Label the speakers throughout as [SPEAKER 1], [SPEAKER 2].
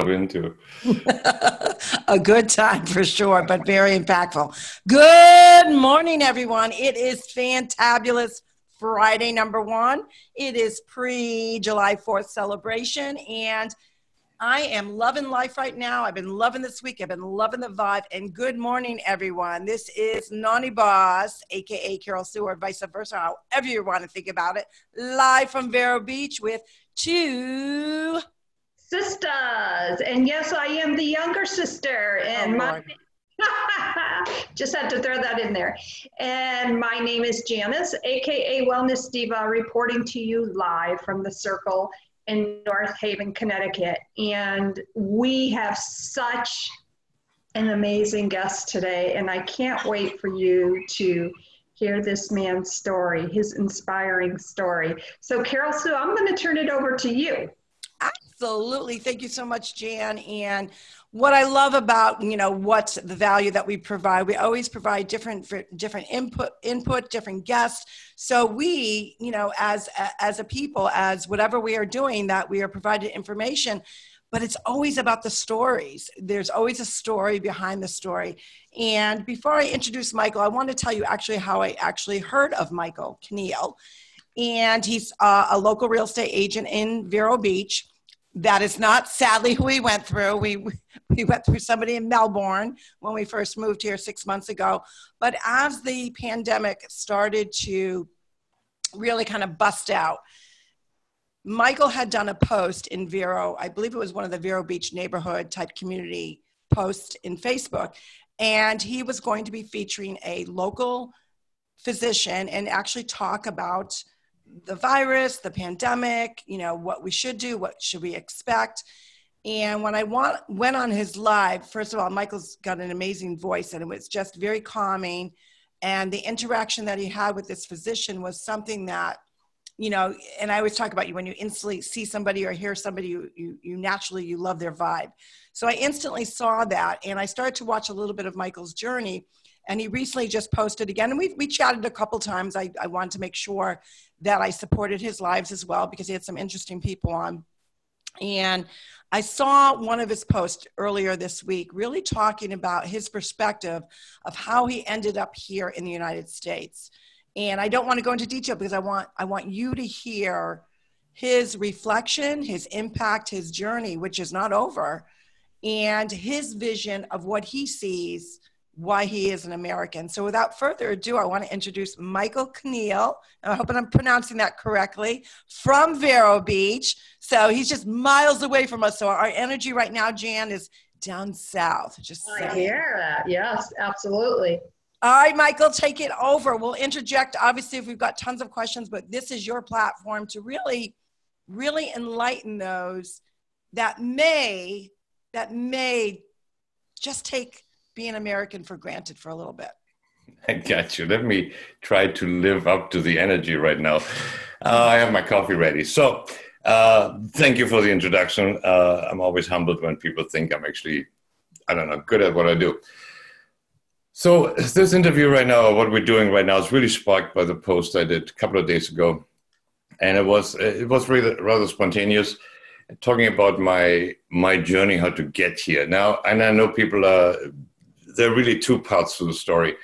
[SPEAKER 1] into.
[SPEAKER 2] a good time for sure, but very impactful. Good morning, everyone. It is fantabulous Friday number one. It is pre July 4th celebration, and I am loving life right now. I've been loving this week. I've been loving the vibe. And good morning, everyone. This is Nani Boss, aka Carol or vice versa, however you want to think about it, live from Vero Beach with two
[SPEAKER 3] sisters. And yes, I am the younger sister. And oh, my just had to throw that in there. And my name is Janice, aka Wellness Diva, reporting to you live from the Circle in North Haven, Connecticut. And we have such an amazing guest today, and I can't wait for you to hear this man's story, his inspiring story. So, Carol Sue, I'm going to turn it over to you.
[SPEAKER 2] Absolutely. Thank you so much, Jan. And what I love about, you know, what's the value that we provide, we always provide different, different input, input, different guests. So we, you know, as, as a people, as whatever we are doing, that we are provided information, but it's always about the stories. There's always a story behind the story. And before I introduce Michael, I want to tell you actually how I actually heard of Michael Keneal. And he's uh, a local real estate agent in Vero Beach that is not sadly who we went through. We we went through somebody in Melbourne when we first moved here six months ago. But as the pandemic started to really kind of bust out, Michael had done a post in Vero. I believe it was one of the Vero Beach neighborhood type community posts in Facebook, and he was going to be featuring a local physician and actually talk about the virus, the pandemic, you know, what we should do, what should we expect. And when I want, went on his live, first of all, Michael's got an amazing voice and it was just very calming. And the interaction that he had with this physician was something that, you know, and I always talk about you when you instantly see somebody or hear somebody, you, you, you naturally, you love their vibe. So I instantly saw that and I started to watch a little bit of Michael's journey and he recently just posted again and we, we chatted a couple times. I, I wanted to make sure that i supported his lives as well because he had some interesting people on. And i saw one of his posts earlier this week really talking about his perspective of how he ended up here in the united states. And i don't want to go into detail because i want i want you to hear his reflection his impact his journey which is not over and his vision of what he sees why he is an American. So without further ado, I want to introduce Michael Keneal. I hope I'm pronouncing that correctly, from Vero Beach. So he's just miles away from us. So our energy right now, Jan, is down south. Just
[SPEAKER 3] I hear that. Yes, absolutely.
[SPEAKER 2] All right, Michael, take it over. We'll interject, obviously, if we've got tons of questions, but this is your platform to really, really enlighten those that may, that may just take being an American for granted for a little bit.
[SPEAKER 1] I got you. Let me try to live up to the energy right now. Uh, I have my coffee ready. So, uh, thank you for the introduction. Uh, I'm always humbled when people think I'm actually, I don't know, good at what I do. So, this interview right now, what we're doing right now, is really sparked by the post I did a couple of days ago, and it was it was really rather spontaneous, talking about my my journey, how to get here. Now, and I know people are there are really two parts to the story.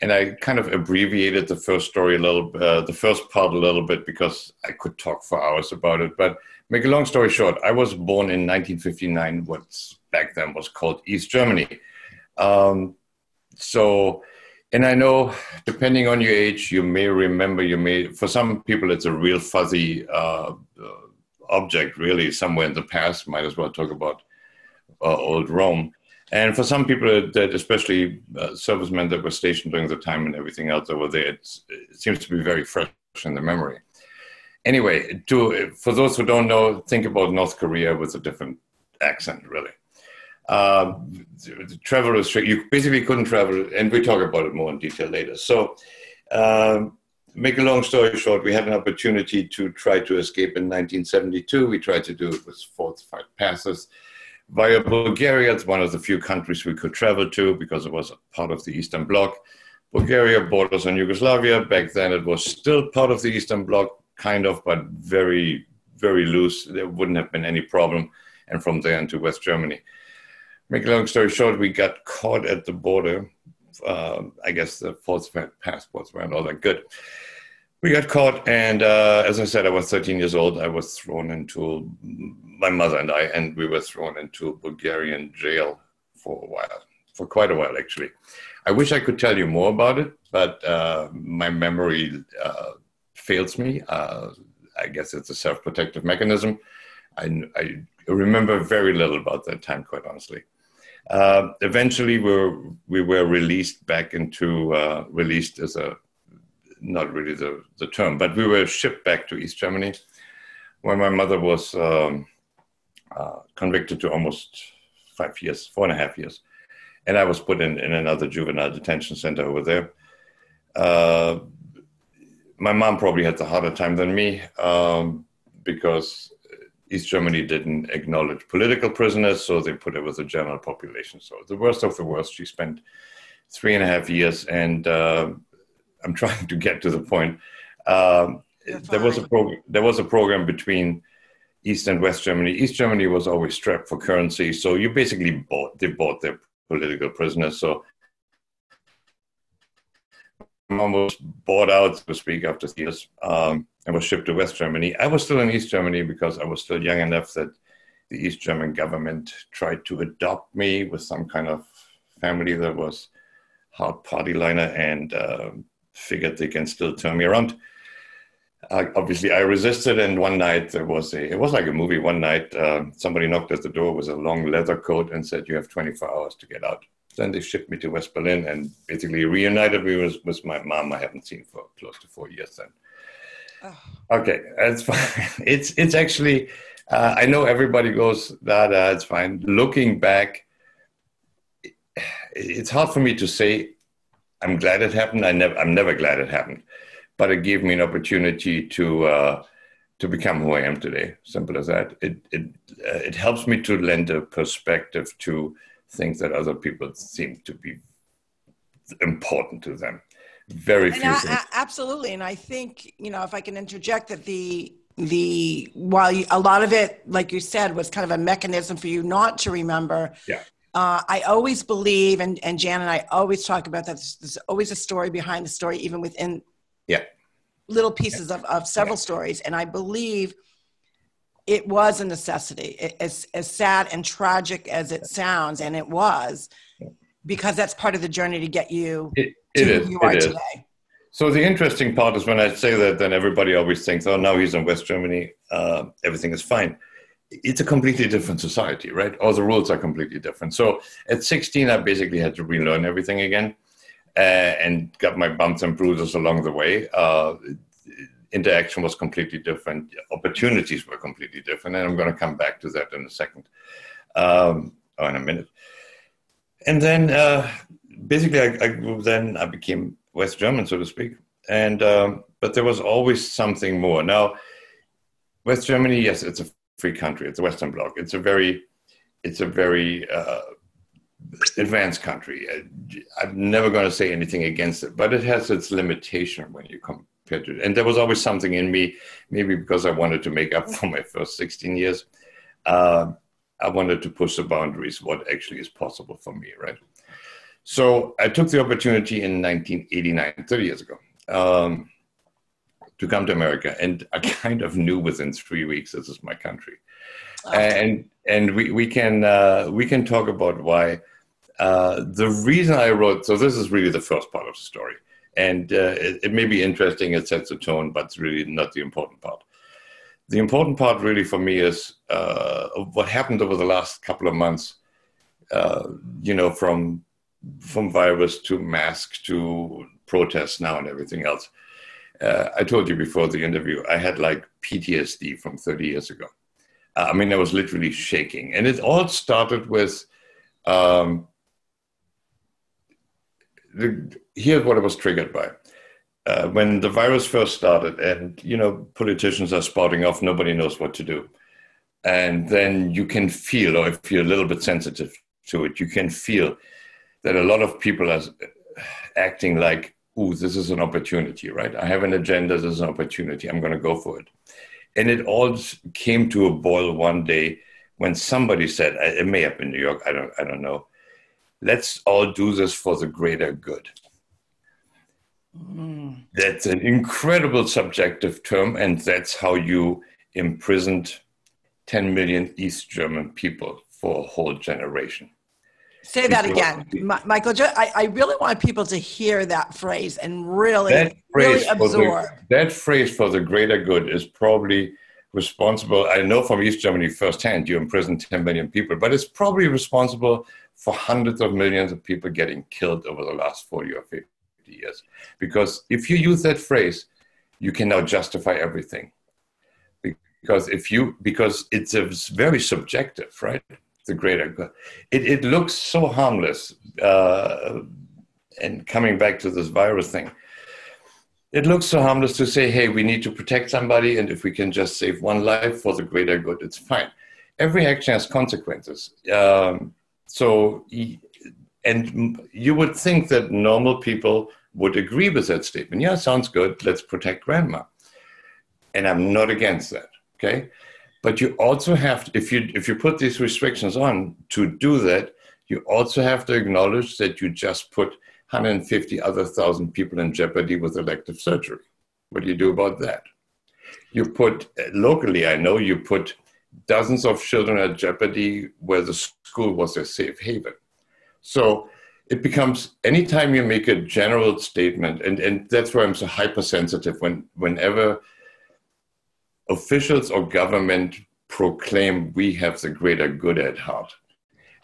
[SPEAKER 1] And I kind of abbreviated the first story a little, uh, the first part a little bit because I could talk for hours about it. But make a long story short, I was born in 1959, what back then was called East Germany. Um, so, and I know depending on your age, you may remember, you may, for some people, it's a real fuzzy uh, uh, object, really, somewhere in the past. Might as well talk about uh, old Rome. And for some people, that especially uh, servicemen that were stationed during the time and everything else over there, it seems to be very fresh in the memory. Anyway, to, for those who don't know, think about North Korea with a different accent, really. Uh, travel restriction, you basically couldn't travel, and we talk about it more in detail later. So, uh, make a long story short, we had an opportunity to try to escape in 1972. We tried to do it with four five passes via Bulgaria. It's one of the few countries we could travel to because it was part of the Eastern Bloc. Bulgaria borders on Yugoslavia. Back then, it was still part of the Eastern Bloc, kind of, but very, very loose. There wouldn't have been any problem. and from there into West Germany. Make a long story short, we got caught at the border. Uh, I guess the false passports weren't all that good. We got caught, and uh, as I said, I was 13 years old. I was thrown into my mother and I, and we were thrown into Bulgarian jail for a while, for quite a while actually. I wish I could tell you more about it, but uh, my memory uh, fails me. Uh, I guess it's a self-protective mechanism. I, I, remember very little about that time, quite honestly. Uh, eventually, we were, we were released back into uh, released as a not really the, the term, but we were shipped back to East Germany when my mother was um, uh, convicted to almost five years, four and a half years and I was put in, in another juvenile detention center over there. Uh, my mom probably had the harder time than me um, because East Germany didn't acknowledge political prisoners, so they put her with the general population. So the worst of the worst, she spent three and a half years, and uh, I'm trying to get to the point. Um, there was a program. There was a program between East and West Germany. East Germany was always strapped for currency, so you basically bought. They bought their political prisoners. So was bought out, so to speak, after years um, and was shipped to West Germany. I was still in East Germany because I was still young enough that the East German government tried to adopt me with some kind of family that was hard party liner and uh, figured they can still turn me around. Uh, obviously, I resisted, and one night there was a, it was like a movie. One night, uh, somebody knocked at the door with a long leather coat and said, You have 24 hours to get out. Then they shipped me to West Berlin and basically reunited me with, with my mom I haven't seen for close to four years then. Oh. Okay, that's fine. It's, it's actually, uh, I know everybody goes, that, uh, it's fine. Looking back, it's hard for me to say I'm glad it happened. I never, I'm never glad it happened but it gave me an opportunity to uh, to become who I am today. Simple as that. It it uh, it helps me to lend a perspective to things that other people seem to be important to them. Very few I,
[SPEAKER 2] things. absolutely, and I think you know if I can interject that the the while you, a lot of it, like you said, was kind of a mechanism for you not to remember.
[SPEAKER 1] Yeah.
[SPEAKER 2] Uh, I always believe, and, and Jan and I always talk about that. There's, there's always a story behind the story, even within
[SPEAKER 1] yeah.
[SPEAKER 2] little pieces of, of several yeah. stories. And i believe it was a necessity as, as sad and tragic as it sounds and it was because that's part of the journey to get you
[SPEAKER 1] it, it to is, you are today. So the interesting part is when i say that then everybody always thinks oh now he's in west germany. Uh, everything is fine it's a completely different society right all the rules are completely different so at 16 i basically had to relearn everything again uh, and got my bumps and bruises along the way. Uh, interaction was completely different. Opportunities were completely different, and I'm going to come back to that in a second, um, or in a minute. And then, uh, basically, I, I, then I became West German, so to speak. And um, but there was always something more. Now, West Germany, yes, it's a free country. It's a Western Bloc. It's a very, it's a very uh, advanced country. I'm never going to say anything against it, but it has its limitation when you compare to it. And there was always something in me, maybe because I wanted to make up for my first 16 years. Uh, I wanted to push the boundaries, what actually is possible for me, right? So I took the opportunity in 1989, 30 years ago, um, to come to America. And I kind of knew within three weeks this is my country. And and we, we can uh, we can talk about why uh, the reason I wrote, so this is really the first part of the story. And uh, it, it, may be interesting, it sets a tone, but it's really not the important part. The important part, really, for me, is uh, what happened over the last couple of months. Uh, you know, from from virus to mask to protests now and everything else. Uh, I told you before the interview, I had like PTSD from 30 years ago. I mean, I was literally shaking, and it all started with um, the, here's what I was triggered by. Uh, when the virus first started, and you know, politicians are spouting off, nobody knows what to do. And then you can feel, or if you're a little bit sensitive to it, you can feel that a lot of people are acting like, "Ooh, this is an opportunity, right? I have an agenda. This is an opportunity. I'm going to go for it." And it all came to a boil one day when somebody said, it may have been New York, I don't, I don't know, let's all do this for the greater good. Mm. That's an incredible subjective term, and that's how you imprisoned 10 million East German people for a whole generation.
[SPEAKER 2] Say that again, Michael. I, I, really want people to hear that phrase and really, that phrase really absorb.
[SPEAKER 1] The, that phrase for the greater good is probably responsible. I know from East Germany firsthand, you imprisoned 10 million people, but it's probably responsible for hundreds of millions of people getting killed over the last 40 or 50 years. Because if you use that phrase, you can now justify everything. Because if you, because it's a very subjective, right? The greater good. It, it looks so harmless. Uh, and coming back to this virus thing, it looks so harmless to say, hey, we need to protect somebody, and if we can just save one life for the greater good, it's fine. Every action has consequences. Um, so, and you would think that normal people would agree with that statement. Yeah, sounds good. Let's protect grandma. And I'm not against that. Okay. But you also have, to, if you if you put these restrictions on to do that, you also have to acknowledge that you just put 150 other thousand people in jeopardy with elective surgery. What do you do about that? You put locally, I know you put dozens of children at jeopardy where the school was a safe haven. So it becomes anytime you make a general statement, and, and that's why I'm so hypersensitive when whenever officials or government proclaim we have the greater good at heart.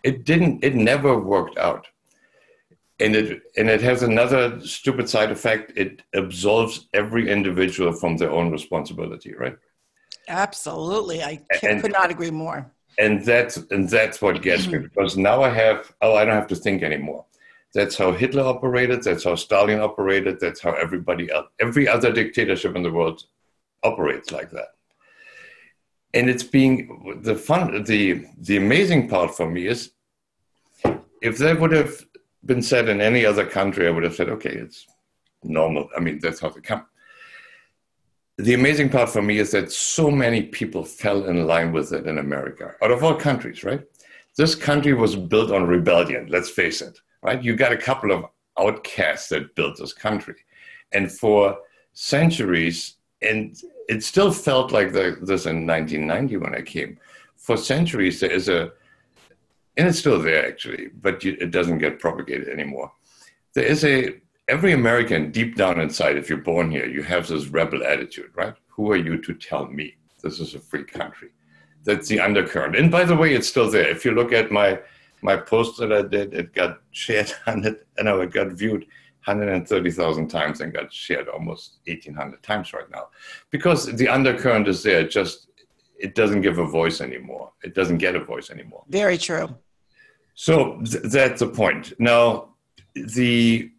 [SPEAKER 1] It didn't, it never worked out. And it and it has another stupid side effect. It absolves every individual from their own responsibility right?
[SPEAKER 2] Absolutely. I and, could not agree more.
[SPEAKER 1] And that's and that's what gets me mm-hmm. because now i have oh i don't have to think anymore. That's how hitler operated. That's how stalin operated. That's how everybody else every other dictatorship in the world operates like that and it's being the fun the the amazing part for me is if that would have been said in any other country, I would have said, okay, it's normal. I mean, that's how they come. The amazing part for me is that so many people fell in line with it in America, out of all countries, right? This country was built on rebellion, let's face it, right? You got a couple of outcasts that built this country. And for centuries, and it still felt like the, this in 1990 when I came, for centuries, there is a and it's still there actually, but you, it doesn't get propagated anymore. There is a every American deep down inside, if you're born here, you have this rebel attitude, right? Who are you to tell me this is a free country? That's the undercurrent. And by the way, it's still there. If you look at my my post that I did, it got shared on hundred, know it got viewed 130,000 times and got shared almost 1,800 times right now, because the undercurrent is there. Just it doesn't give a voice anymore. It doesn't get a voice anymore.
[SPEAKER 2] Very true.
[SPEAKER 1] So th- that's the point. Now, the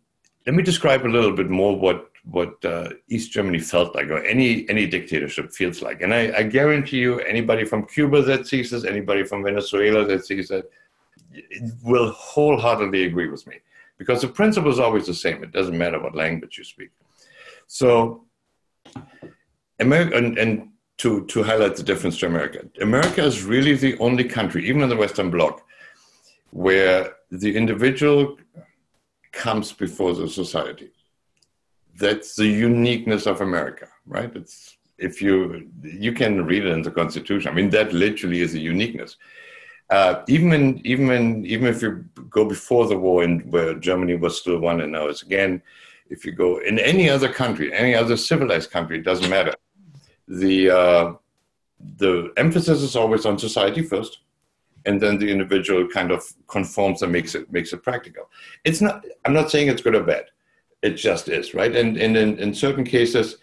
[SPEAKER 1] let me describe a little bit more what what uh, East Germany felt like, or any any dictatorship feels like. And I, I, guarantee you, anybody from Cuba that sees this, anybody from Venezuela that sees it, will wholeheartedly agree with me, because the principle is always the same. It doesn't matter what language you speak. So, America, and, and to to highlight the difference to America, America is really the only country, even in the Western Bloc, where the individual comes before the society. That's the uniqueness of America, right? It's if you you can read it in the Constitution. I mean, that literally is a uniqueness. Uh, even in, even in, even if you go before the war and where Germany was still one and now it's again, if you go in any other country, any other civilized country, it doesn't matter. The uh, the emphasis is always on society first, and then the individual kind of conforms and makes it makes it practical. It's not. I'm not saying it's good or bad. It just is, right? And, and in, in certain cases,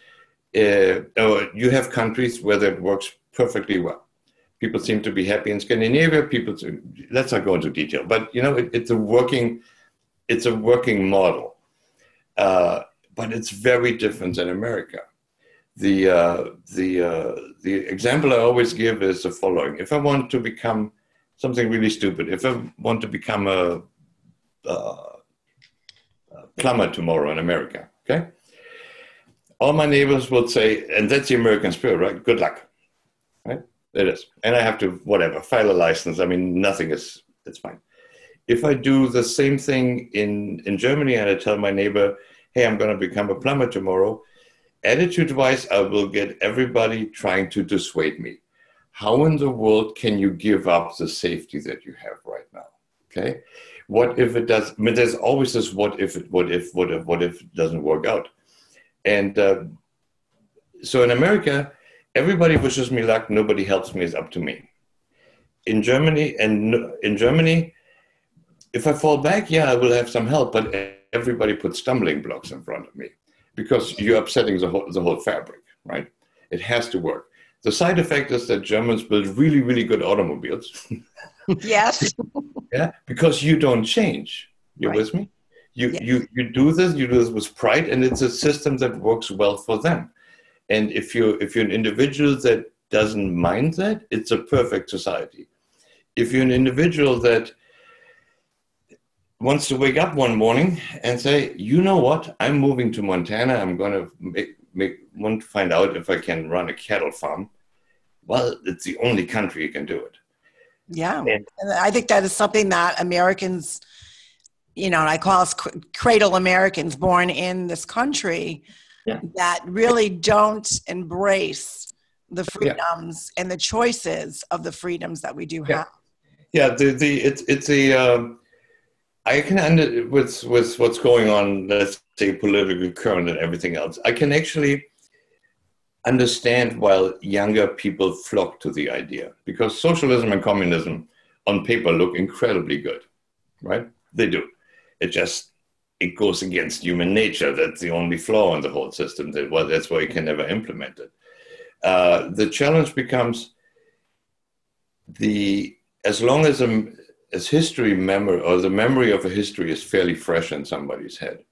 [SPEAKER 1] uh, you have countries where that works perfectly well. People seem to be happy in Scandinavia. People, let's not go into detail, but you know, it, it's a working, it's a working model, uh, but it's very different in America. The uh, the uh, the example I always give is the following: If I want to become something really stupid. If I want to become a, a, plumber tomorrow in America, okay, all my neighbors would say, and that's the American spirit, right? Good luck? It is, and I have to whatever file a license. I mean, nothing is. It's fine. If I do the same thing in in Germany and I tell my neighbor, "Hey, I'm going to become a plumber tomorrow," attitude-wise, I will get everybody trying to dissuade me. How in the world can you give up the safety that you have right now? Okay, what if it does? I mean, there's always this what if, it, what if, what if, what if it doesn't work out, and uh, so in America everybody wishes me luck. Nobody helps me. It's up to me. In Germany, and in Germany, if I fall back, yeah, I will have some help. But everybody puts stumbling blocks in front of me because you're upsetting the whole, the whole fabric, right? It has to work. The side effect is that Germans build really, really good automobiles.
[SPEAKER 2] yes.
[SPEAKER 1] yeah, because you don't change. You're right. with me. You, yes. you you do this. You do this with pride, and it's a system that works well for them. And if you if you're an individual that doesn't mind that, it's a perfect society. If you're an individual that wants to wake up one morning and say, you know what, I'm moving to Montana. I'm going to make, make want to find out if I can run a cattle farm. Well, it's the only country you can do it.
[SPEAKER 2] Yeah, and, and I think that is something that Americans, you know, and I call us cradle Americans born in this country yeah. that really don't embrace the freedoms yeah. and the choices of the freedoms that we do
[SPEAKER 1] yeah.
[SPEAKER 2] have.
[SPEAKER 1] Yeah, the the it's it's a um, I can under with with what's going on. Let's say political current and everything else. I can actually understand why younger people flock to the idea because socialism and communism on paper look incredibly good, right? They do. It just it goes against human nature. That's the only flaw in the whole system. That well, that's why you can never implement it. Uh, the challenge becomes the as long as a, as history memory or the memory of a history is fairly fresh in somebody's head,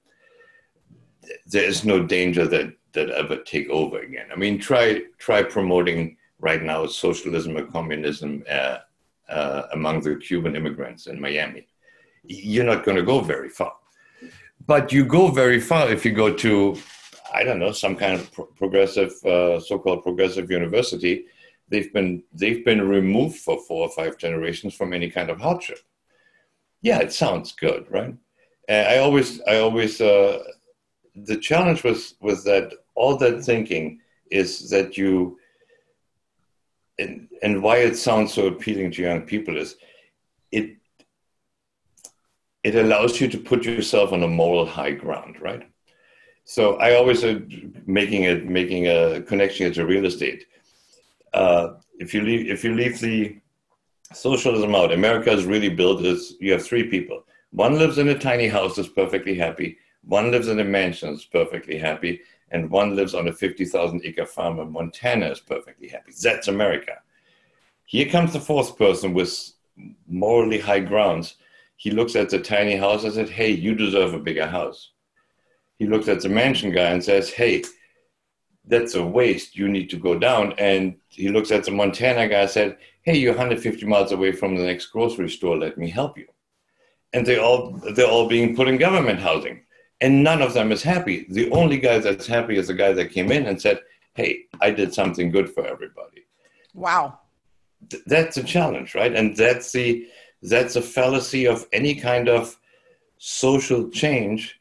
[SPEAKER 1] there is no danger that that ever take over again. I mean, try try promoting right now socialism or communism uh, uh, among the Cuban immigrants in Miami. You're not going to go very far but you go very far if you go to, I don't know, some kind of pro- progressive, uh, so-called progressive university. They've been they've been removed for four or five generations from any kind of hardship. Yeah, it sounds good, right? And I always I always uh, the challenge was was that all that thinking is that you and, and why it sounds so appealing to young people is it it allows you to put yourself on a moral high ground, right? So I always uh, making a making a connection to real estate. Uh, if you leave if you leave the socialism out, America is really built as you have three people. One lives in a tiny house is perfectly happy. One lives in a mansion is perfectly happy, and one lives on a fifty thousand acre farm in Montana is perfectly happy. That's America. Here comes the fourth person with morally high grounds he looks at the tiny house and says, Hey, you deserve a bigger house. He looks at the mansion guy and says, Hey, that's a waste. You need to go down. And he looks at the Montana guy and said, Hey, you're 150 miles away from the next grocery store. Let me help you. And they all they're all being put in government housing. And none of them is happy. The only guy that's happy is the guy that came in and said, Hey, I did something good for everybody.
[SPEAKER 2] Wow.
[SPEAKER 1] Th- that's a challenge, right? And that's the that's a fallacy of any kind of social change.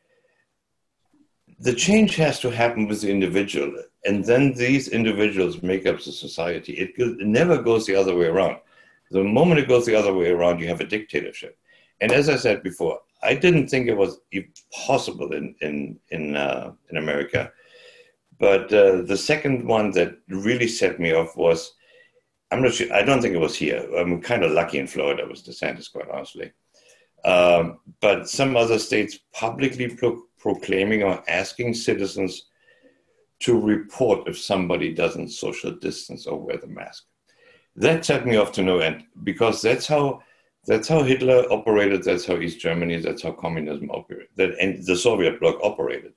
[SPEAKER 1] The change has to happen with the individual, and then these individuals make up the society. It, it never goes the other way around. The moment it goes the other way around, you have a dictatorship. And as I said before, I didn't think it was possible in in in uh, in America. But uh, the second one that really set me off was I'm not sure. I don't think it was here. I'm kind of lucky in Florida with DeSantis, quite honestly. Um, but some other states publicly pro- proclaiming or asking citizens to report if somebody doesn't social distance or wear the mask. That set me off to no end because that's how that's how Hitler operated. That's how East Germany. That's how communism operated. That and the Soviet bloc operated.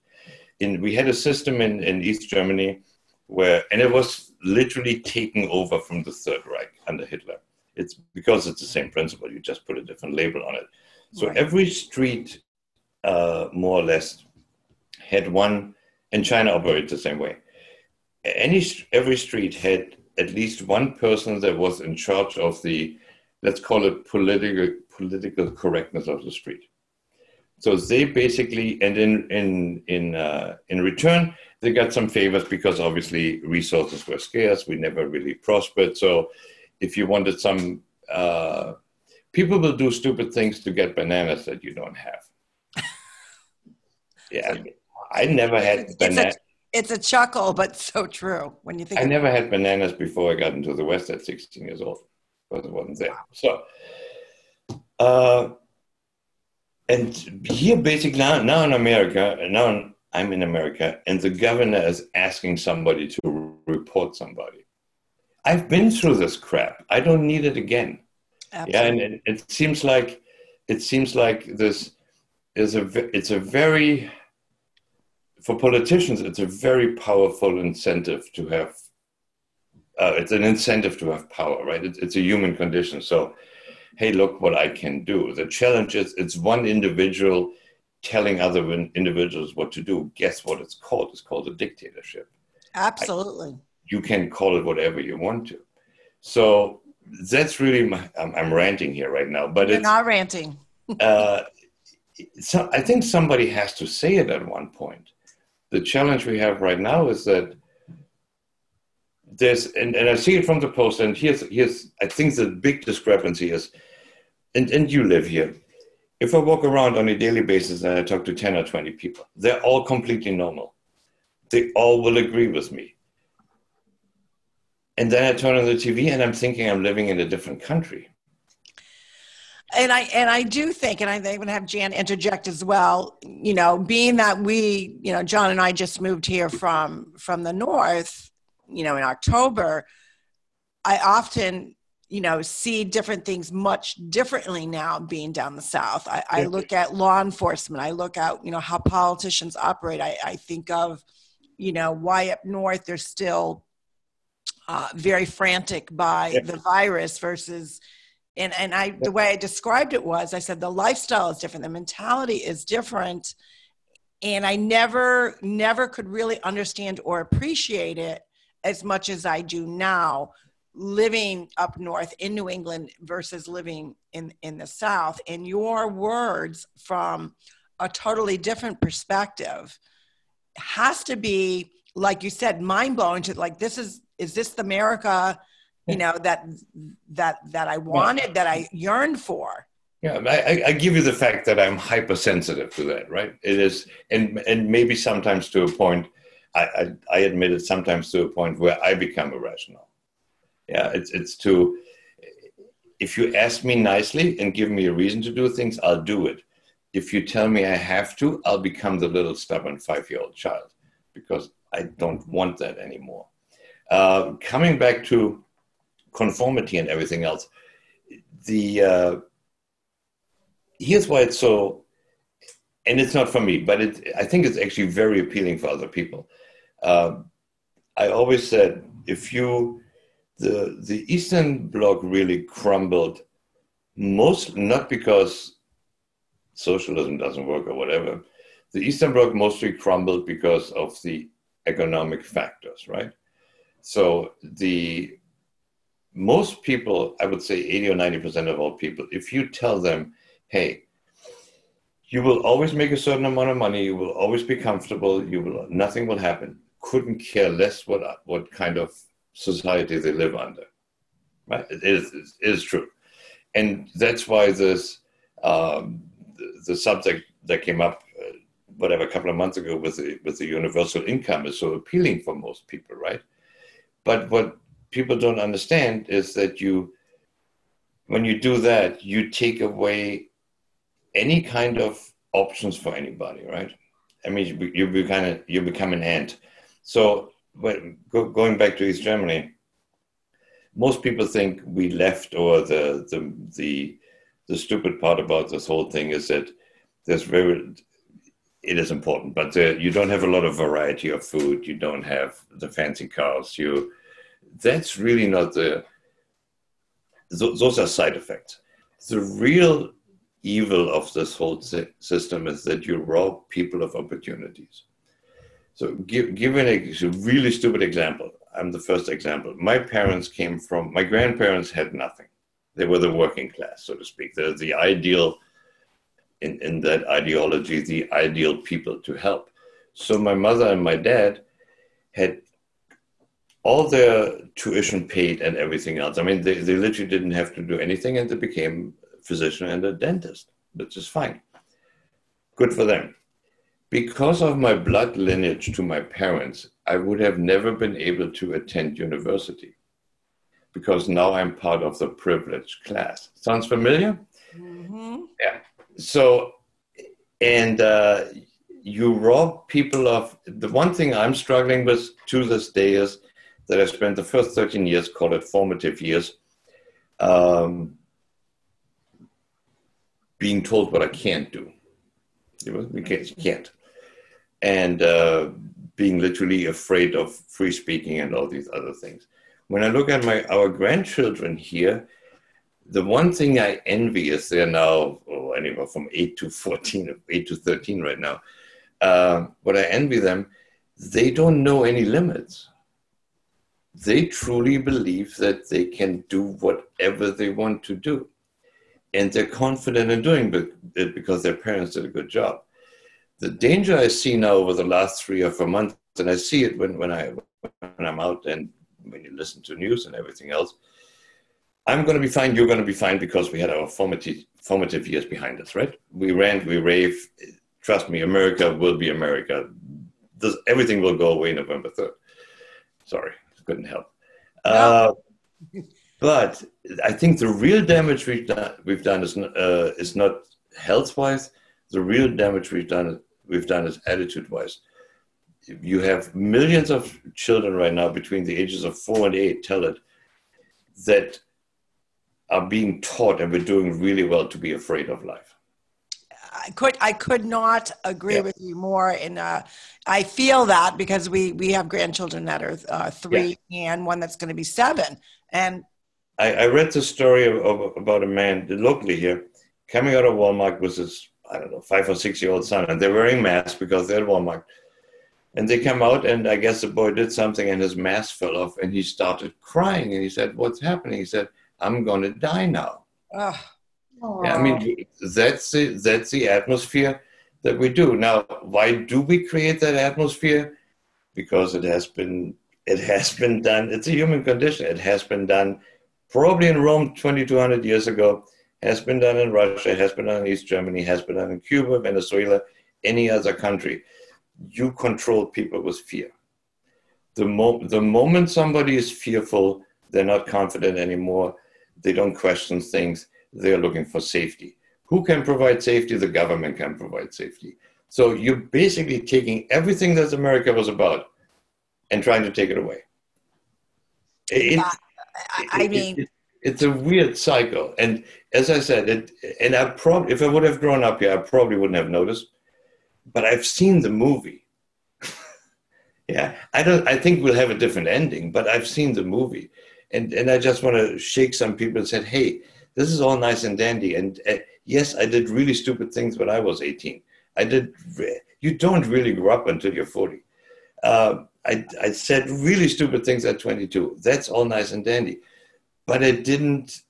[SPEAKER 1] In we had a system in, in East Germany where and it was literally taken over from the Third Reich under Hitler. It's because it's the same principle. You just put a different label on it. So right. every street, uh, more or less, had one, and China operated the same way. Any every street had at least one person that was in charge of the, let's call it political political correctness of the street. So they basically, and in in in uh, in return, they got some favors because obviously resources were scarce. We never really prospered. So if you wanted some, uh, people will do stupid things to get bananas that you don't have. yeah, I never had bananas.
[SPEAKER 2] It's a chuckle, but so true when you think.
[SPEAKER 1] I never had bananas before I got into the West at 16 years old it wasn't there. So, uh, and here basically now, now in America, now I'm in America, and the governor is asking somebody to report somebody. I've been through this crap. I don't need it again. Absolutely. Yeah, and it, it seems like it seems like this is a it's a very for politicians, it's a very powerful incentive to have. Uh, it's an incentive to have power, right? It's, it's a human condition. So, hey, look what I can do. The challenge is it's one individual telling other individuals what to do. Guess what it's called? It's called a dictatorship.
[SPEAKER 2] Absolutely. I,
[SPEAKER 1] you can call it whatever you want to. So that's really my. I'm, I'm ranting here right now, but
[SPEAKER 2] You're
[SPEAKER 1] it's
[SPEAKER 2] not ranting.
[SPEAKER 1] uh, so I think somebody has to say it at one point the challenge we have right now is that there's and, and I see it from the post and here's here's I think the big discrepancy is and, and you live here. If I walk around on a daily basis and I talk to 10 or 20 people, they're all completely normal. They all will agree with me. And then I turn on the TV and I'm thinking I'm living in a different country
[SPEAKER 2] and I and I do think, and I to have Jan interject as well. You know, being that we, you know, John and I just moved here from from the north, you know, in October, I often, you know, see different things much differently now being down the south. I, I look at law enforcement. I look at, you know, how politicians operate. I, I think of, you know, why up north they're still uh, very frantic by the virus versus and and i the way i described it was i said the lifestyle is different the mentality is different and i never never could really understand or appreciate it as much as i do now living up north in new england versus living in in the south. And your words from a totally different perspective has to be like you said mind blowing to like this is is this the america you know that that that i wanted that i yearned for?
[SPEAKER 1] Yeah I, I give you the fact that i'm hypersensitive to that right? It is and and maybe sometimes to a point I, I, I admit it sometimes to a point where i become irrational yeah it's it's to if you ask me nicely and give me a reason to do things i'll do it if you tell me i have to i'll become the little stubborn five year old child because i don't want that anymore uh, coming back to conformity and everything else. The uh, here's why it's so, and it's not for me, but it, I think it's actually very appealing for other people. Uh, I always said if you the the Eastern Bloc really crumbled, most not because socialism doesn't work or whatever. The Eastern Bloc mostly crumbled because of the economic factors, right? So the most people, I would say 80 or 90% of all people, if you tell them, hey, you will always make a certain amount of money, you will always be comfortable, you will nothing will happen. Couldn't care less what what kind of society they live under. Right? It is, it is true. And that's why this um, the, the, subject that came up uh, whatever a couple of months ago with the with the universal income is so appealing for most people, right? But what people don't understand is that you, when you do that, you take away any kind of options for anybody, right? I mean, you, you become you become an ant. So, when, go, going back to East Germany, most people think we left, or the the the the stupid part about this whole thing is that there's very it is important, but uh, you don't have a lot of variety of food. You don't have the fancy cars. You that's really not the, those are side effects. The real evil of this whole system is that you rob people of opportunities. So, give, give an, a really stupid example. I'm the first example. My parents came from, my grandparents had nothing. They were the working class, so to speak. They're the ideal, in, in that ideology, the ideal people to help. So my mother and my dad had all their tuition paid and everything else. I mean, they, they literally didn't have to do anything and they became a physician and a dentist, which is fine. Good for them. Because of my blood lineage to my parents, I would have never been able to attend university because now I'm part of the privileged class. Sounds familiar? Mm-hmm. Yeah. So, and uh, you rob people of the one thing I'm struggling with to this day is that I spent the first 13 years, call it formative years, um, being told what I can't do. You, can't. And uh, being literally afraid of free speaking and all these other things. When I look at my our grandchildren here, the one thing I envy is they're now oh, anywhere from eight to fourteen, eight to thirteen right now. Uh, what I envy them, they don't know any limits. They truly believe that they can do whatever they want to do, and they're confident in doing it because their parents did a good job the danger I see now over the last three or four months, and I see it when, when I when I'm out and when you listen to news and everything else, I'm going to be fine. You're going to be fine because we had our formative formative years behind us, right? We ran, we rave. Trust me, America will be America. This, everything will go away November third. Sorry, couldn't help. No. Uh, but I think the real damage we've done, we've done is, uh, is not health wise the real damage we've done we've done is attitude wise. You have millions of children right now between the ages of four and eight, tell it, that are being taught and we're doing really well to be afraid of life.
[SPEAKER 2] I could I could not agree yeah. with you more, and uh, I feel that because we we have grandchildren that are uh, three yeah. and one that's going to be seven. And
[SPEAKER 1] I, I read the story of, of, about a man locally here coming out of Walmart with his I don't know, five or six year old son, and they're wearing masks because they're at Walmart. And they come out, and I guess the boy did something, and his mask fell off, and he started crying. And he said, "What's happening?" He said, "I'm going to die now." Ah. Yeah, I mean, that's the that's the atmosphere that we do now. Why do we create that atmosphere? Because it has been it has been done. It's a human condition. It has been done probably in Rome 2,200 years ago has been done in Russia, has been done in East Germany, has been done in Cuba, Venezuela, any other country. You control people with fear. The, mo- the moment somebody is fearful, they're not confident anymore, they don't question things, they're looking for safety. Who can provide safety? The government can provide safety. So you're basically taking everything that America was about and trying to take it away.
[SPEAKER 2] It, yeah, I, I mean,
[SPEAKER 1] it, it's a weird cycle. And as I said, it, and I probably, if I would have grown up here, I probably wouldn't have noticed. But I've seen the movie. yeah, I don't. I think we'll have a different ending, but I've seen the movie, and and I just want to shake some people and said, hey, this is all nice and dandy, and uh, yes, I did really stupid things when I was 18. I did. You don't really grow up until you're 40. Uh, I, I said really stupid things at 22. That's all nice and dandy but it didn't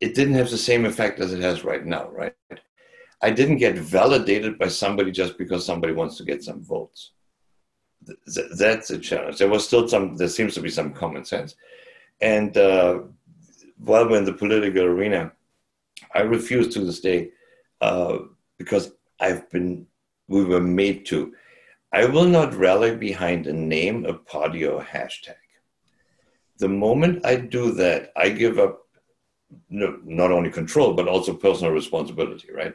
[SPEAKER 1] it didn't have the same effect as it has right now, right? I didn't get validated by somebody just because somebody wants to get some votes. That's a challenge. There was still some. There seems to be some common sense, and uh, while we're in the political arena, I refuse to this day uh, because I've been. We were made to. I will not rally behind a name, a party, or a hashtag the moment I do that, I give up no, not only control but also personal responsibility, right?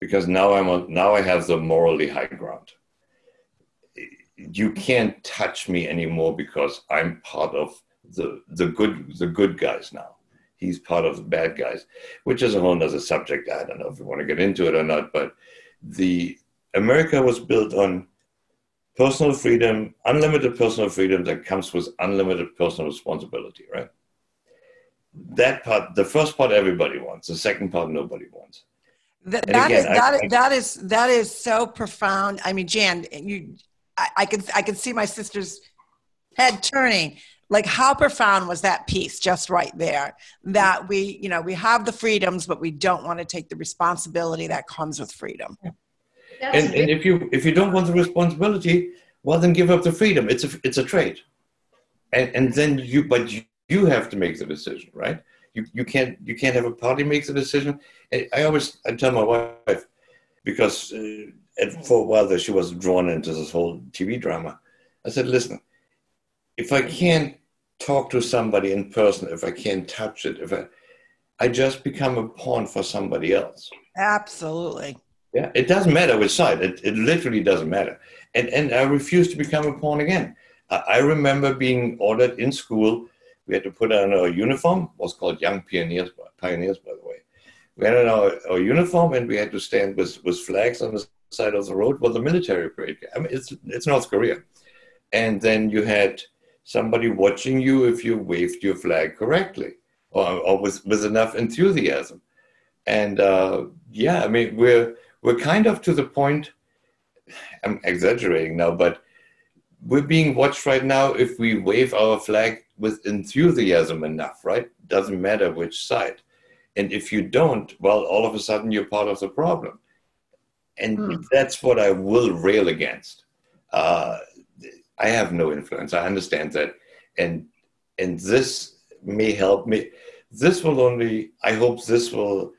[SPEAKER 1] Because now I'm on, now I have the morally high ground. You can't touch me anymore because I'm part of the the good the good guys now. He's part of the bad guys, which is a whole other subject. I don't know if you want to get into it or not, but the America was built on personal freedom, unlimited personal freedom that comes with unlimited personal responsibility, right? That part, the first part, everybody wants. The second part, nobody wants.
[SPEAKER 2] That, that, again, is, that, I, is, that is that is so profound. I mean, Jan, you, I, I can I can see my sister's head turning like how profound was that piece just right there that we you know we have the freedoms but we don't want to take the responsibility that comes with freedom
[SPEAKER 1] and, and if you if you don't want the responsibility well then give up the freedom. It's a it's a trade. And and then you but you, you have to make the decision right? You, you can't you can't have a party make the decision. I always i tell my wife because uh, for a while there she was drawn into this whole tv drama. I said listen if i can't talk to somebody in person if i can't touch it if i i just become a pawn for somebody else.
[SPEAKER 2] Absolutely
[SPEAKER 1] yeah, it doesn't matter which side. It, it literally doesn't matter. And, and I refused to become a pawn again. I, I remember being ordered in school. We had to put on our uniform. It was called Young Pioneers, Pioneers, by the way. We had on our, our uniform and we had to stand with, with flags on the side of the road while the military parade. I mean, it's, it's North Korea. And then you had somebody watching you if you waved your flag correctly or, or with, with enough enthusiasm. And uh, yeah, I mean, we're we're kind of to the point, I'm exaggerating now, but we're being watched right now if we wave our flag with enthusiasm enough, right? Doesn't matter which side. And if you don't, well, all of a sudden you're part of the problem. And mm. that's what I will rail against. Uh, I have no influence. I understand that. And and this may help me. This will only, I hope this will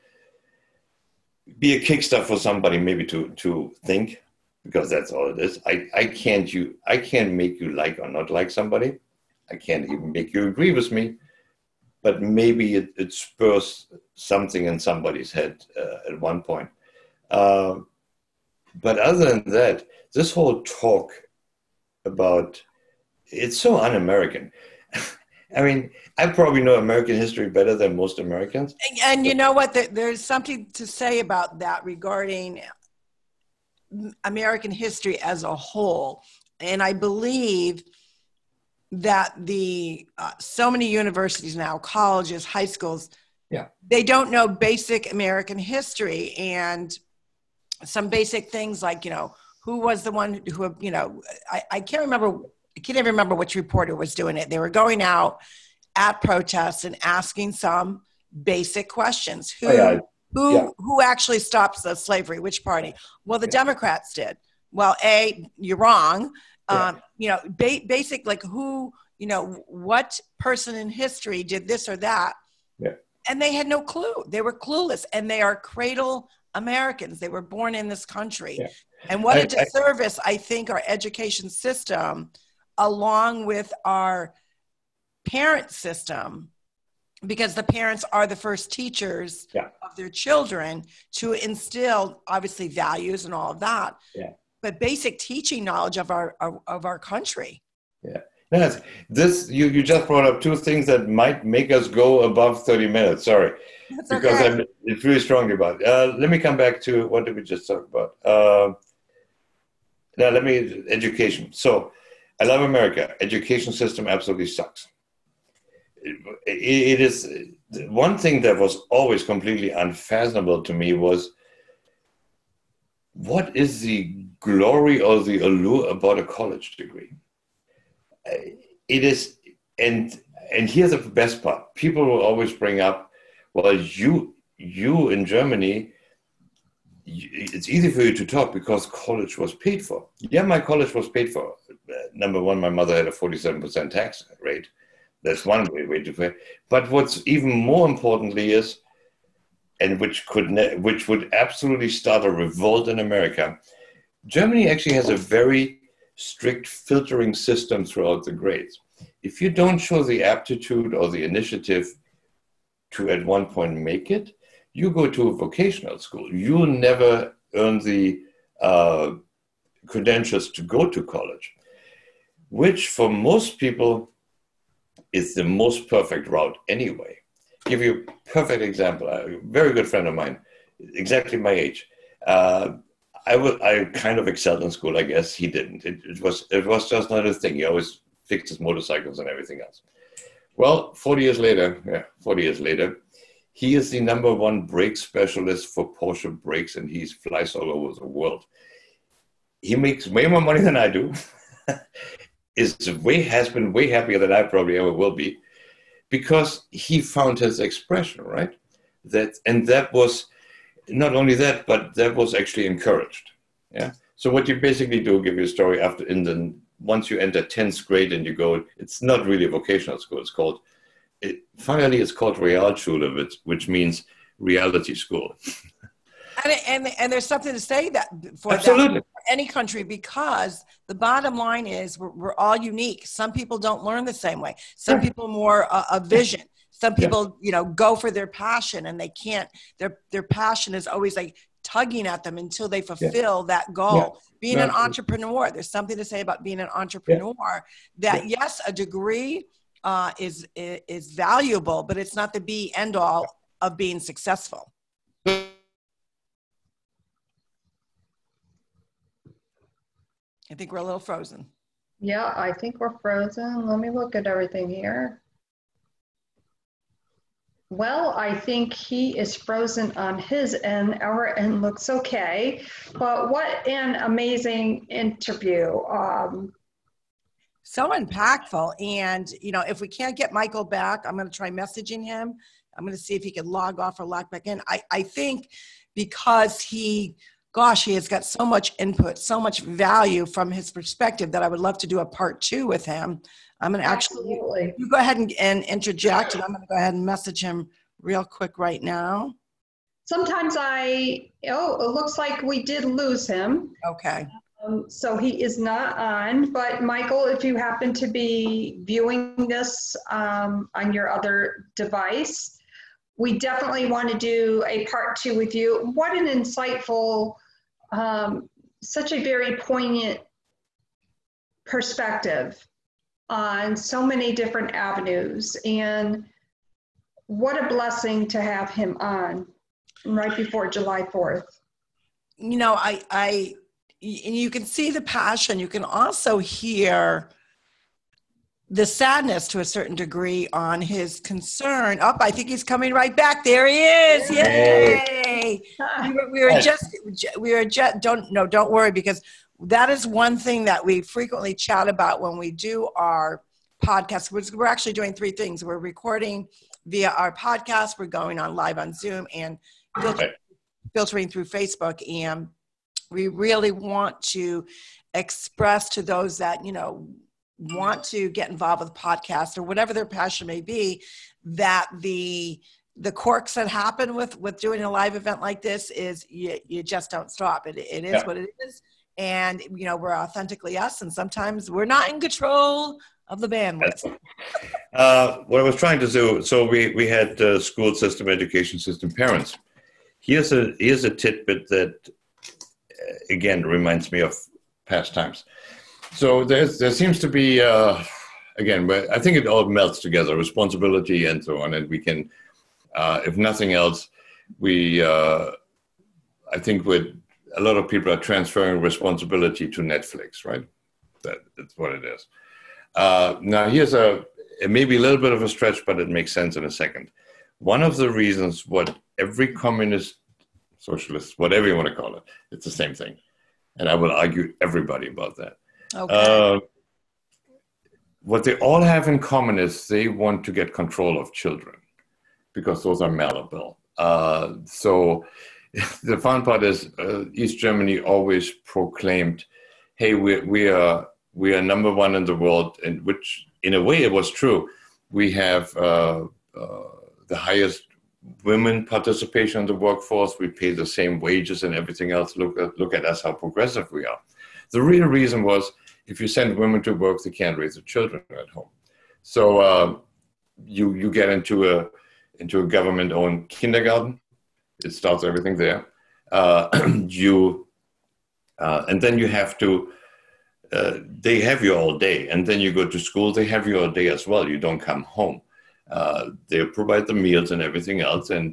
[SPEAKER 1] be a kickstart for somebody maybe to to think because that's all it is. I, I can't you I can't make you like or not like somebody. I can't even make you agree with me. But maybe it, it spurs something in somebody's head uh, at one point. Uh, but other than that, this whole talk about it's so un-American. I mean, I probably know American history better than most Americans.
[SPEAKER 2] And, and you know what? There's something to say about that regarding American history as a whole. And I believe that the uh, so many universities now, colleges, high schools,
[SPEAKER 1] yeah,
[SPEAKER 2] they don't know basic American history and some basic things like you know who was the one who you know I, I can't remember I can't even remember which reporter was doing it. They were going out at protests and asking some basic questions. Who oh, yeah. who yeah. who actually stops the slavery? Which party? Well, the yeah. Democrats did. Well, a you're wrong. Um, you know, ba- basic like who you know what person in history did this or that.
[SPEAKER 1] Yeah.
[SPEAKER 2] And they had no clue. They were clueless, and they are cradle Americans. They were born in this country. And what I, a disservice I, I think our education system along with our parent system because the parents are the first teachers
[SPEAKER 1] yeah.
[SPEAKER 2] of their children to instill obviously values and all of that
[SPEAKER 1] yeah.
[SPEAKER 2] but basic teaching knowledge of our of our country
[SPEAKER 1] yeah yes this you, you just brought up two things that might make us go above 30 minutes sorry
[SPEAKER 2] That's
[SPEAKER 1] because
[SPEAKER 2] okay.
[SPEAKER 1] i'm it's really strongly about it. Uh, let me come back to what did we just talk about uh, now let me education so I love America. Education system absolutely sucks. It, it is one thing that was always completely unfathomable to me was what is the glory or the allure about a college degree? Uh, it is, and and here's the best part: people will always bring up, well, you you in Germany it's easy for you to talk because college was paid for. Yeah, my college was paid for. Uh, number one, my mother had a 47% tax rate. That's one way, way to pay. But what's even more importantly is, and which could ne- which would absolutely start a revolt in America. Germany actually has a very strict filtering system throughout the grades. If you don't show the aptitude or the initiative to at one point make it, you go to a vocational school. You'll never earn the uh, credentials to go to college, which for most people is the most perfect route anyway. Give you a perfect example. A very good friend of mine, exactly my age. Uh, I, I kind of excelled in school, I guess. He didn't. It, it, was, it was just not his thing. He always fixed his motorcycles and everything else. Well, 40 years later, yeah, 40 years later, he is the number one brake specialist for Porsche brakes, and he flies all over the world. He makes way more money than I do, is way has been way happier than I probably ever will be, because he found his expression right. That and that was not only that, but that was actually encouraged. Yeah. So what you basically do, give you a story after in the once you enter 10th grade and you go, it's not really a vocational school. It's called, it, finally, it's called Realschule, which, which means reality school.
[SPEAKER 2] and, and, and there's something to say that for, Absolutely. That, for any country because the bottom line is we're, we're, all unique. Some people don't learn the same way. Some yeah. people more uh, a vision. Some people, yeah. you know, go for their passion and they can't. Their their passion is always like tugging at them until they fulfill yeah. that goal. Being an entrepreneur, there's something to say about being an entrepreneur. That yes, a degree uh, is is valuable, but it's not the be end all of being successful. I think we're a little frozen.
[SPEAKER 3] Yeah, I think we're frozen. Let me look at everything here. Well, I think he is frozen on his end. Our end looks okay. But what an amazing interview. Um,
[SPEAKER 2] so impactful. And, you know, if we can't get Michael back, I'm going to try messaging him. I'm going to see if he can log off or log back in. I, I think because he gosh, he has got so much input, so much value from his perspective that I would love to do a part two with him. I'm going to actually Absolutely. you go ahead and, and interject, and I'm going to go ahead and message him real quick right now.
[SPEAKER 3] Sometimes I, oh, it looks like we did lose him.
[SPEAKER 2] Okay.
[SPEAKER 3] Um, so he is not on, but Michael, if you happen to be viewing this um, on your other device, we definitely want to do a part two with you. What an insightful um, such a very poignant perspective on so many different avenues. And what a blessing to have him on right before July 4th.
[SPEAKER 2] You know, I, I, you can see the passion. You can also hear the sadness to a certain degree on his concern. Up, oh, I think he's coming right back. There he is! Yay! we, were, we were just, we were just. Don't no, don't worry because that is one thing that we frequently chat about when we do our podcast. We're, we're actually doing three things. We're recording via our podcast. We're going on live on Zoom and filtering, filtering through Facebook, and we really want to express to those that you know want to get involved with podcasts or whatever their passion may be that the the quirks that happen with with doing a live event like this is you, you just don't stop. It, it is yeah. what it is. And you know we're authentically us and sometimes we're not in control of the bandwidth.
[SPEAKER 1] Uh, what i was trying to do so we we had uh, school system education system parents. Here's a here's a tidbit that again reminds me of past times so there's, there seems to be, uh, again, but I think it all melts together, responsibility and so on. And we can, uh, if nothing else, we, uh, I think with a lot of people are transferring responsibility to Netflix, right? That, that's what it is. Uh, now, here's a, it may be a little bit of a stretch, but it makes sense in a second. One of the reasons what every communist, socialist, whatever you want to call it, it's the same thing. And I will argue everybody about that Okay. Uh, what they all have in common is they want to get control of children because those are malleable. Uh, so the fun part is uh, East Germany always proclaimed, "Hey, we we are we are number one in the world," and which in a way it was true. We have uh, uh, the highest women participation in the workforce. We pay the same wages and everything else. Look at look at us, how progressive we are. The real reason was if you send women to work, they can't raise their children at home. So uh, you you get into a into a government-owned kindergarten. It starts everything there. Uh, you uh, and then you have to. Uh, they have you all day, and then you go to school. They have you all day as well. You don't come home. Uh, they provide the meals and everything else, and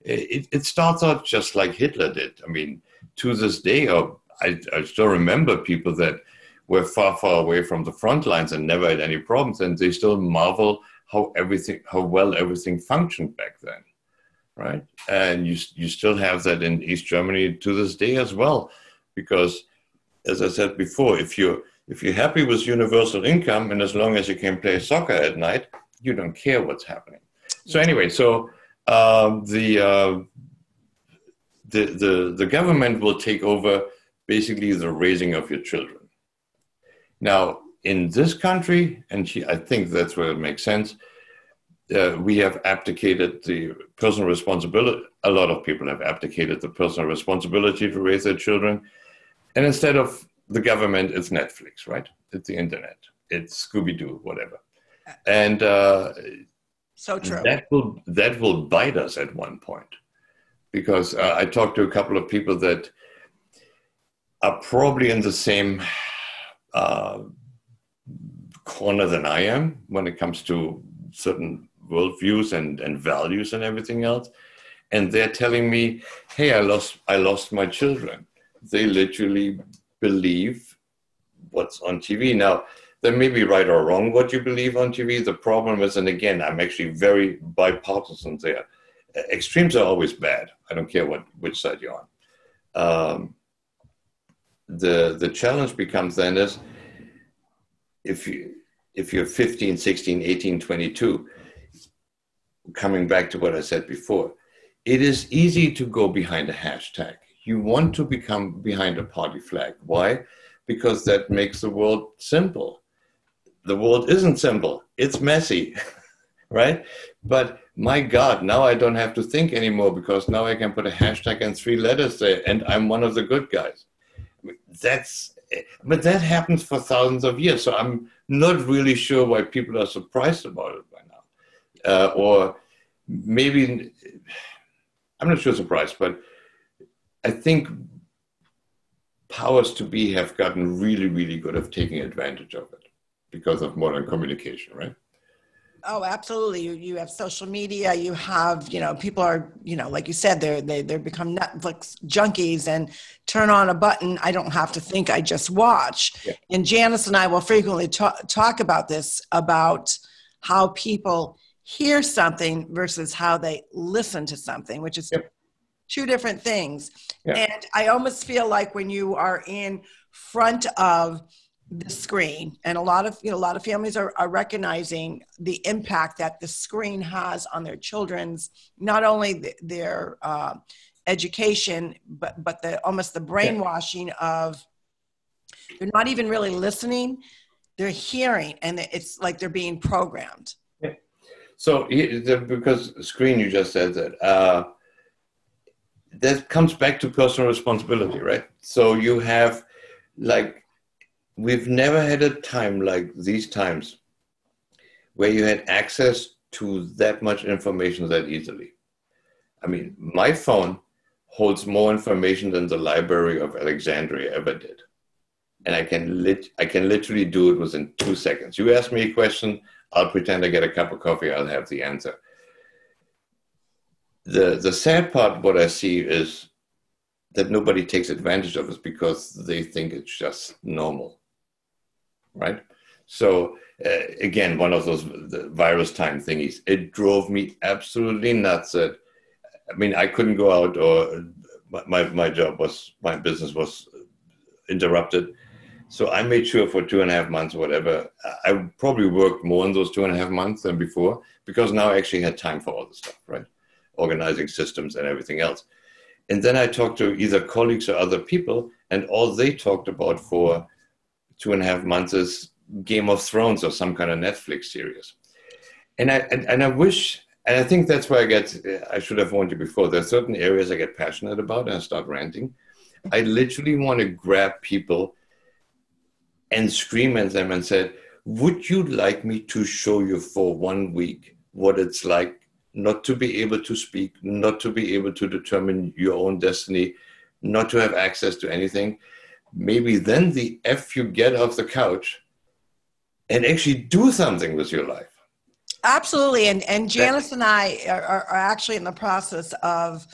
[SPEAKER 1] it, it starts out just like Hitler did. I mean, to this day, I, I still remember people that were far, far away from the front lines and never had any problems, and they still marvel how everything, how well everything functioned back then, right? And you you still have that in East Germany to this day as well, because as I said before, if you If you're happy with universal income and as long as you can play soccer at night, you don't care what's happening. So anyway, so um, the, uh, the the the government will take over basically the raising of your children. Now, in this country, and she, I think that's where it makes sense. Uh, we have abdicated the personal responsibility. A lot of people have abdicated the personal responsibility to raise their children, and instead of the government, it's Netflix, right? It's the internet, it's Scooby Doo, whatever, and uh,
[SPEAKER 2] so true.
[SPEAKER 1] That will that will bite us at one point, because uh, I talked to a couple of people that are probably in the same uh, corner than I am when it comes to certain worldviews and, and values and everything else. And they're telling me, hey, I lost I lost my children. They literally believe what's on TV. Now, there may be right or wrong what you believe on TV. The problem is, and again, I'm actually very bipartisan there. Extremes are always bad. I don't care what which side you're on. Um, the the challenge becomes then is if you if you're 15 16 18 22 coming back to what i said before it is easy to go behind a hashtag you want to become behind a party flag why because that makes the world simple the world isn't simple. It's messy right? But my god now i don't have to think anymore because now i can put a hashtag and three letters there and i'm one of the good guys. That's but that happens for thousands of years. So I'm not really sure why people are surprised about it by now, uh, or maybe I'm not sure surprised, but I think powers to be have gotten really, really good at taking advantage of it because of modern communication, right?
[SPEAKER 2] Oh, absolutely. You, you have social media. You have, you know, people are, you know, like you said, they're, they, they're become Netflix junkies and turn on a button. I don't have to think. I just watch. Yeah. And Janice and I will frequently talk, talk about this, about how people hear something versus how they listen to something, which is yep. two different things. Yep. And I almost feel like when you are in front of the screen. And a lot of you know a lot of families are, are recognizing the impact that the screen has on their children's not only the, their uh, education but but the almost the brainwashing of they're not even really listening they're hearing and it's like they're being programmed.
[SPEAKER 1] So because screen you just said that uh, that comes back to personal responsibility right? So you have like we've never had a time like these times where you had access to that much information that easily. I mean, my phone holds more information than the Library of Alexandria ever did. And I can lit- I can literally do it within two seconds. You ask me a question, I'll pretend I get a cup of coffee, I'll have the answer. The the sad part, what I see is that nobody takes advantage of it because they think it's just normal right? So uh, again, one of those virus time thingies. It drove me absolutely nuts. That I mean, I couldn't go out, or my my job was my business was interrupted. So I made sure for two and a half months, whatever, I probably worked more in those two and a half months than before because now I actually had time for all the stuff, right? Organizing systems and everything else. And then I talked to either colleagues or other people, and all they talked about for two and a half months is Game of Thrones or some kind of Netflix series. And I and, and I wish, and I think that's why I get. I should have warned you before. There are certain areas I get passionate about, and I start ranting. I literally want to grab people and scream at them and say, "Would you like me to show you for one week what it's like not to be able to speak, not to be able to determine your own destiny, not to have access to anything?" Maybe then the F you get off the couch and actually do something with your life.
[SPEAKER 2] Absolutely. And, and Janice and I are, are actually in the process of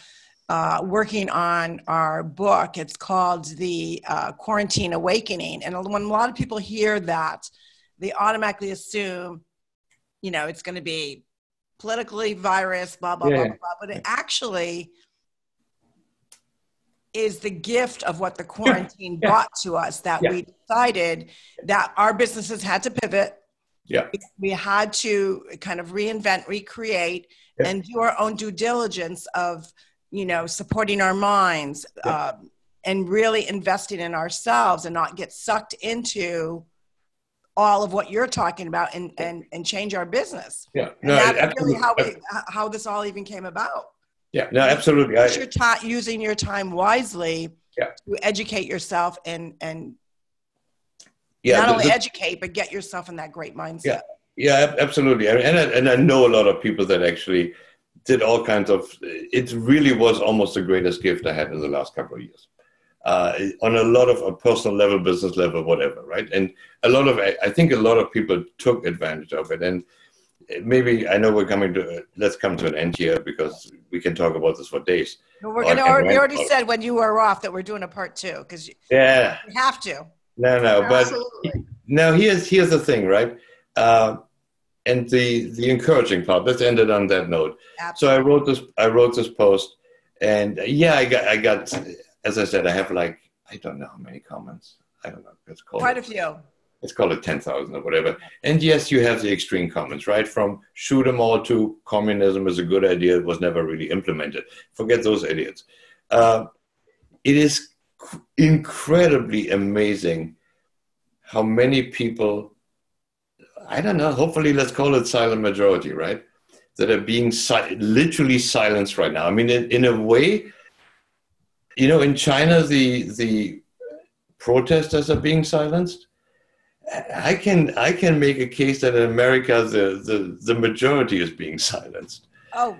[SPEAKER 2] uh, working on our book. It's called The uh, Quarantine Awakening. And when a lot of people hear that, they automatically assume, you know, it's going to be politically virus, blah, blah, yeah. blah, blah. But it actually, is the gift of what the quarantine yeah. brought to us that yeah. we decided that our businesses had to pivot.
[SPEAKER 1] Yeah.
[SPEAKER 2] We had to kind of reinvent, recreate, yeah. and do our own due diligence of, you know, supporting our minds um, and really investing in ourselves and not get sucked into all of what you're talking about and and, and change our business.
[SPEAKER 1] Yeah.
[SPEAKER 2] No, and that's really how we how this all even came about.
[SPEAKER 1] Yeah, no, absolutely.
[SPEAKER 2] I, you're ta- using your time wisely
[SPEAKER 1] yeah.
[SPEAKER 2] to educate yourself and and
[SPEAKER 1] yeah,
[SPEAKER 2] not
[SPEAKER 1] the,
[SPEAKER 2] only
[SPEAKER 1] the,
[SPEAKER 2] educate but get yourself in that great mindset.
[SPEAKER 1] Yeah, yeah, absolutely. And I, and I know a lot of people that actually did all kinds of. It really was almost the greatest gift I had in the last couple of years. Uh, on a lot of a personal level, business level, whatever, right? And a lot of, I think a lot of people took advantage of it. And maybe I know we're coming to let's come to an end here because we can talk about this for days.
[SPEAKER 2] No, we're gonna. Already, you already said when you were off that we're doing a part two because
[SPEAKER 1] yeah,
[SPEAKER 2] we have to.
[SPEAKER 1] No, no, but Absolutely. now here's here's the thing, right? Uh, and the the encouraging part. Let's end it on that note. Absolutely. So I wrote this. I wrote this post, and yeah, I got I got. As I said, I have like I don't know how many comments. I don't know. It's called
[SPEAKER 2] quite a few
[SPEAKER 1] let's call it 10,000 or whatever. And yes, you have the extreme comments, right? From shoot them all to communism is a good idea, it was never really implemented. Forget those idiots. Uh, it is incredibly amazing how many people, I don't know, hopefully let's call it silent majority, right? That are being si- literally silenced right now. I mean, in, in a way, you know, in China, the, the protesters are being silenced I can I can make a case that in America the, the, the majority is being silenced.
[SPEAKER 2] Oh,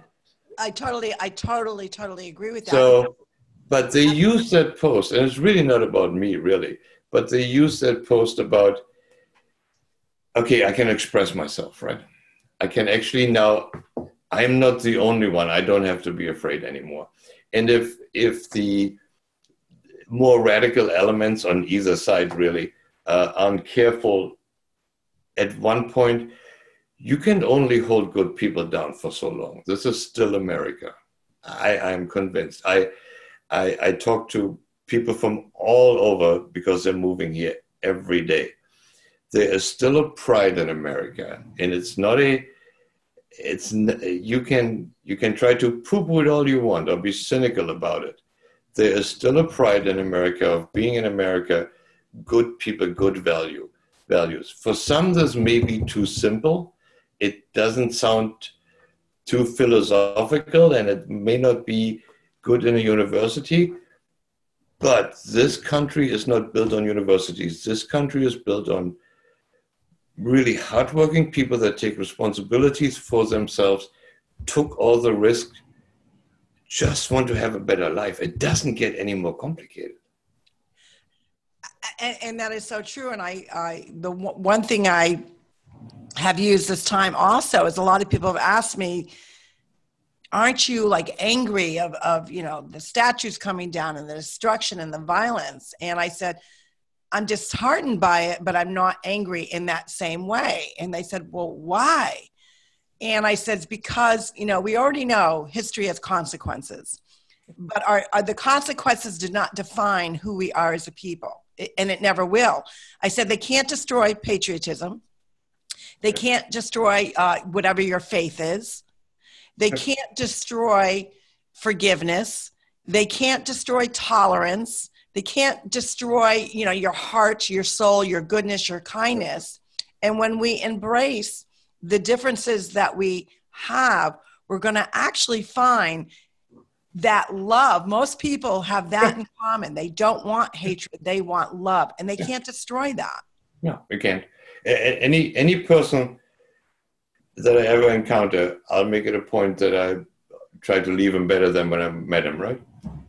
[SPEAKER 2] I totally I totally totally agree with that.
[SPEAKER 1] So, but they use that post, and it's really not about me, really. But they use that post about okay, I can express myself, right? I can actually now. I'm not the only one. I don't have to be afraid anymore. And if if the more radical elements on either side really uh, aren't careful, at one point, you can only hold good people down for so long. This is still America. I, I'm convinced. I, I, I talk to people from all over because they're moving here every day. There is still a pride in America, and it's not a. It's you can you can try to poo-poo it all you want or be cynical about it. There is still a pride in America of being in America good people, good value values. For some, this may be too simple. It doesn't sound too philosophical, and it may not be good in a university. But this country is not built on universities. This country is built on really hardworking people that take responsibilities for themselves, took all the risk, just want to have a better life. It doesn't get any more complicated
[SPEAKER 2] and, and, that is so true. And I, I, the one thing I have used this time also is a lot of people have asked me, aren't you like angry of, of, you know, the statues coming down and the destruction and the violence? And I said, I'm disheartened by it, but I'm not angry in that same way. And they said, well, why? And I said, because, you know, we already know history has consequences, but our, our, the consequences do not define who we are as a people and it never will. I said they can't destroy patriotism. They can't destroy uh, whatever your faith is. They can't destroy forgiveness. They can't destroy tolerance. They can't destroy, you know, your heart, your soul, your goodness, your kindness. And when we embrace the differences that we have, we're going to actually find that love most people have that in common. They don't want hatred. They want love and they can't destroy that.
[SPEAKER 1] No. We can't. Any any person that i ever encounter i'll make it a point that i try to leave him better than when i met him right?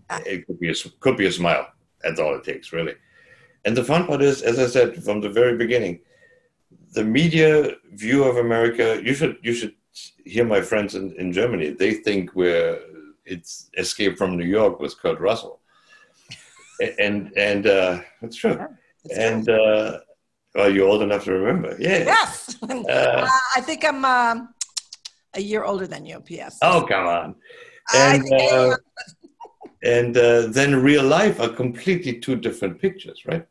[SPEAKER 1] Uh, it could be a could be a smile. That's all it takes really. And the fun part is as i said from the very beginning the media view of america you should you should hear my friends in, in germany. They think we're it's Escape from New York with Kurt Russell, and and uh, that's true. Yeah, and uh, well, you're old enough to remember. Yeah.
[SPEAKER 2] Yes. Uh, I think I'm um, a year older than you. P.S.
[SPEAKER 1] Oh come on. And, uh, and uh, then real life are completely two different pictures, right?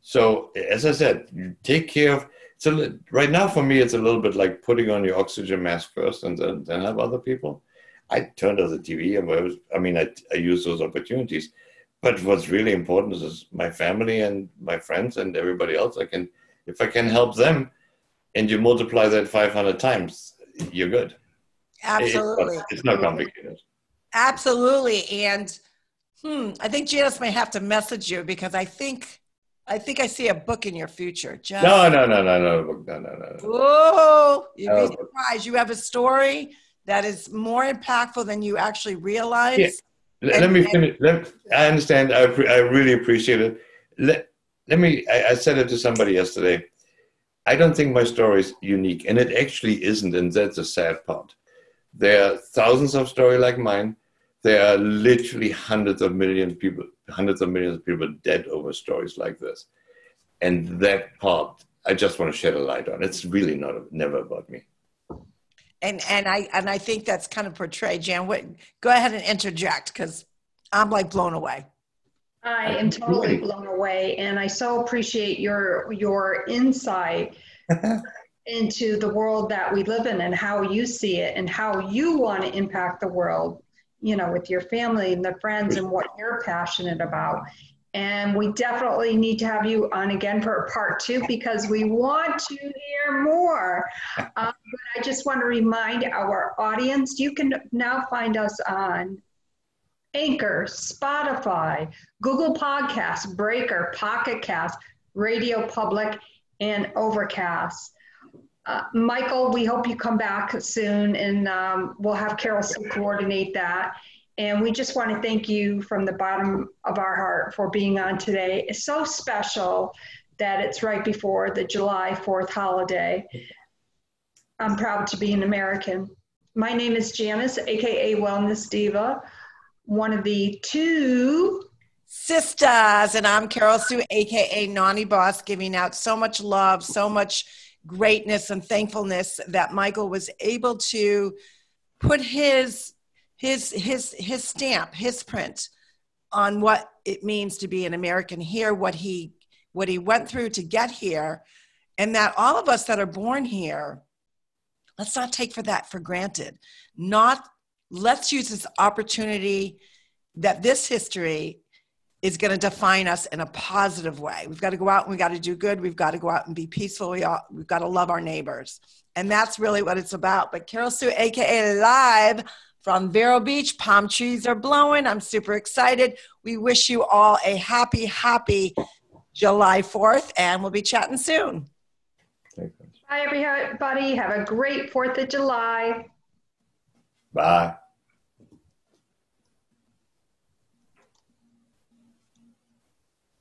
[SPEAKER 1] So as I said, you take care of. So right now for me, it's a little bit like putting on your oxygen mask first, and then, then have other people. I turned on the TV. And I, was, I mean, I, I used those opportunities. But what's really important is my family and my friends and everybody else. I can, if I can help them, and you multiply that 500 times, you're good.
[SPEAKER 2] Absolutely.
[SPEAKER 1] It's, not complicated.
[SPEAKER 2] Absolutely. And hmm, I think Janice may have to message you because I think I think I see a book in your future.
[SPEAKER 1] Just no, no, no, no, no, no, no, no.
[SPEAKER 2] no. You'd no, be surprised. You have a story that is more impactful than you actually realize. Yeah.
[SPEAKER 1] Let, and, let me finish. Let, I understand. I, I really appreciate it. Let, let me, I, I said it to somebody yesterday. I don't think my story is unique, and it actually isn't, and that's a sad part. There are thousands of stories like mine. There are literally hundreds of millions of people, hundreds of millions of people dead over stories like this. And that part, I just want to shed a light on. It's really not never about me.
[SPEAKER 2] And and I and I think that's kind of portrayed. Jan, what, go ahead and interject because I'm like blown away.
[SPEAKER 3] I am totally blown away, and I so appreciate your your insight into the world that we live in and how you see it and how you want to impact the world, you know, with your family and the friends and what you're passionate about. And we definitely need to have you on again for part two because we want to hear more. Um, just want to remind our audience you can now find us on Anchor, Spotify, Google Podcasts, Breaker, Pocket Cast, Radio Public, and Overcast. Uh, Michael, we hope you come back soon and um, we'll have Carol coordinate that. And we just want to thank you from the bottom of our heart for being on today. It's so special that it's right before the July 4th holiday. I'm proud to be an American. My name is Janice, aka Wellness Diva, one of the two
[SPEAKER 2] sisters, and I'm Carol Sue, aka Naughty Boss, giving out so much love, so much greatness and thankfulness that Michael was able to put his his his his stamp, his print on what it means to be an American here, what he what he went through to get here, and that all of us that are born here, let's not take for that for granted. Not let's use this opportunity that this history is going to define us in a positive way. We've got to go out and we've got to do good. We've got to go out and be peaceful. We all, we've got to love our neighbors. And that's really what it's about. But Carol Sue, AKA live from Vero Beach, palm trees are blowing. I'm super excited. We wish you all a happy, happy July 4th, and we'll be chatting soon.
[SPEAKER 3] Bye, everybody. Have a great 4th of July.
[SPEAKER 1] Bye.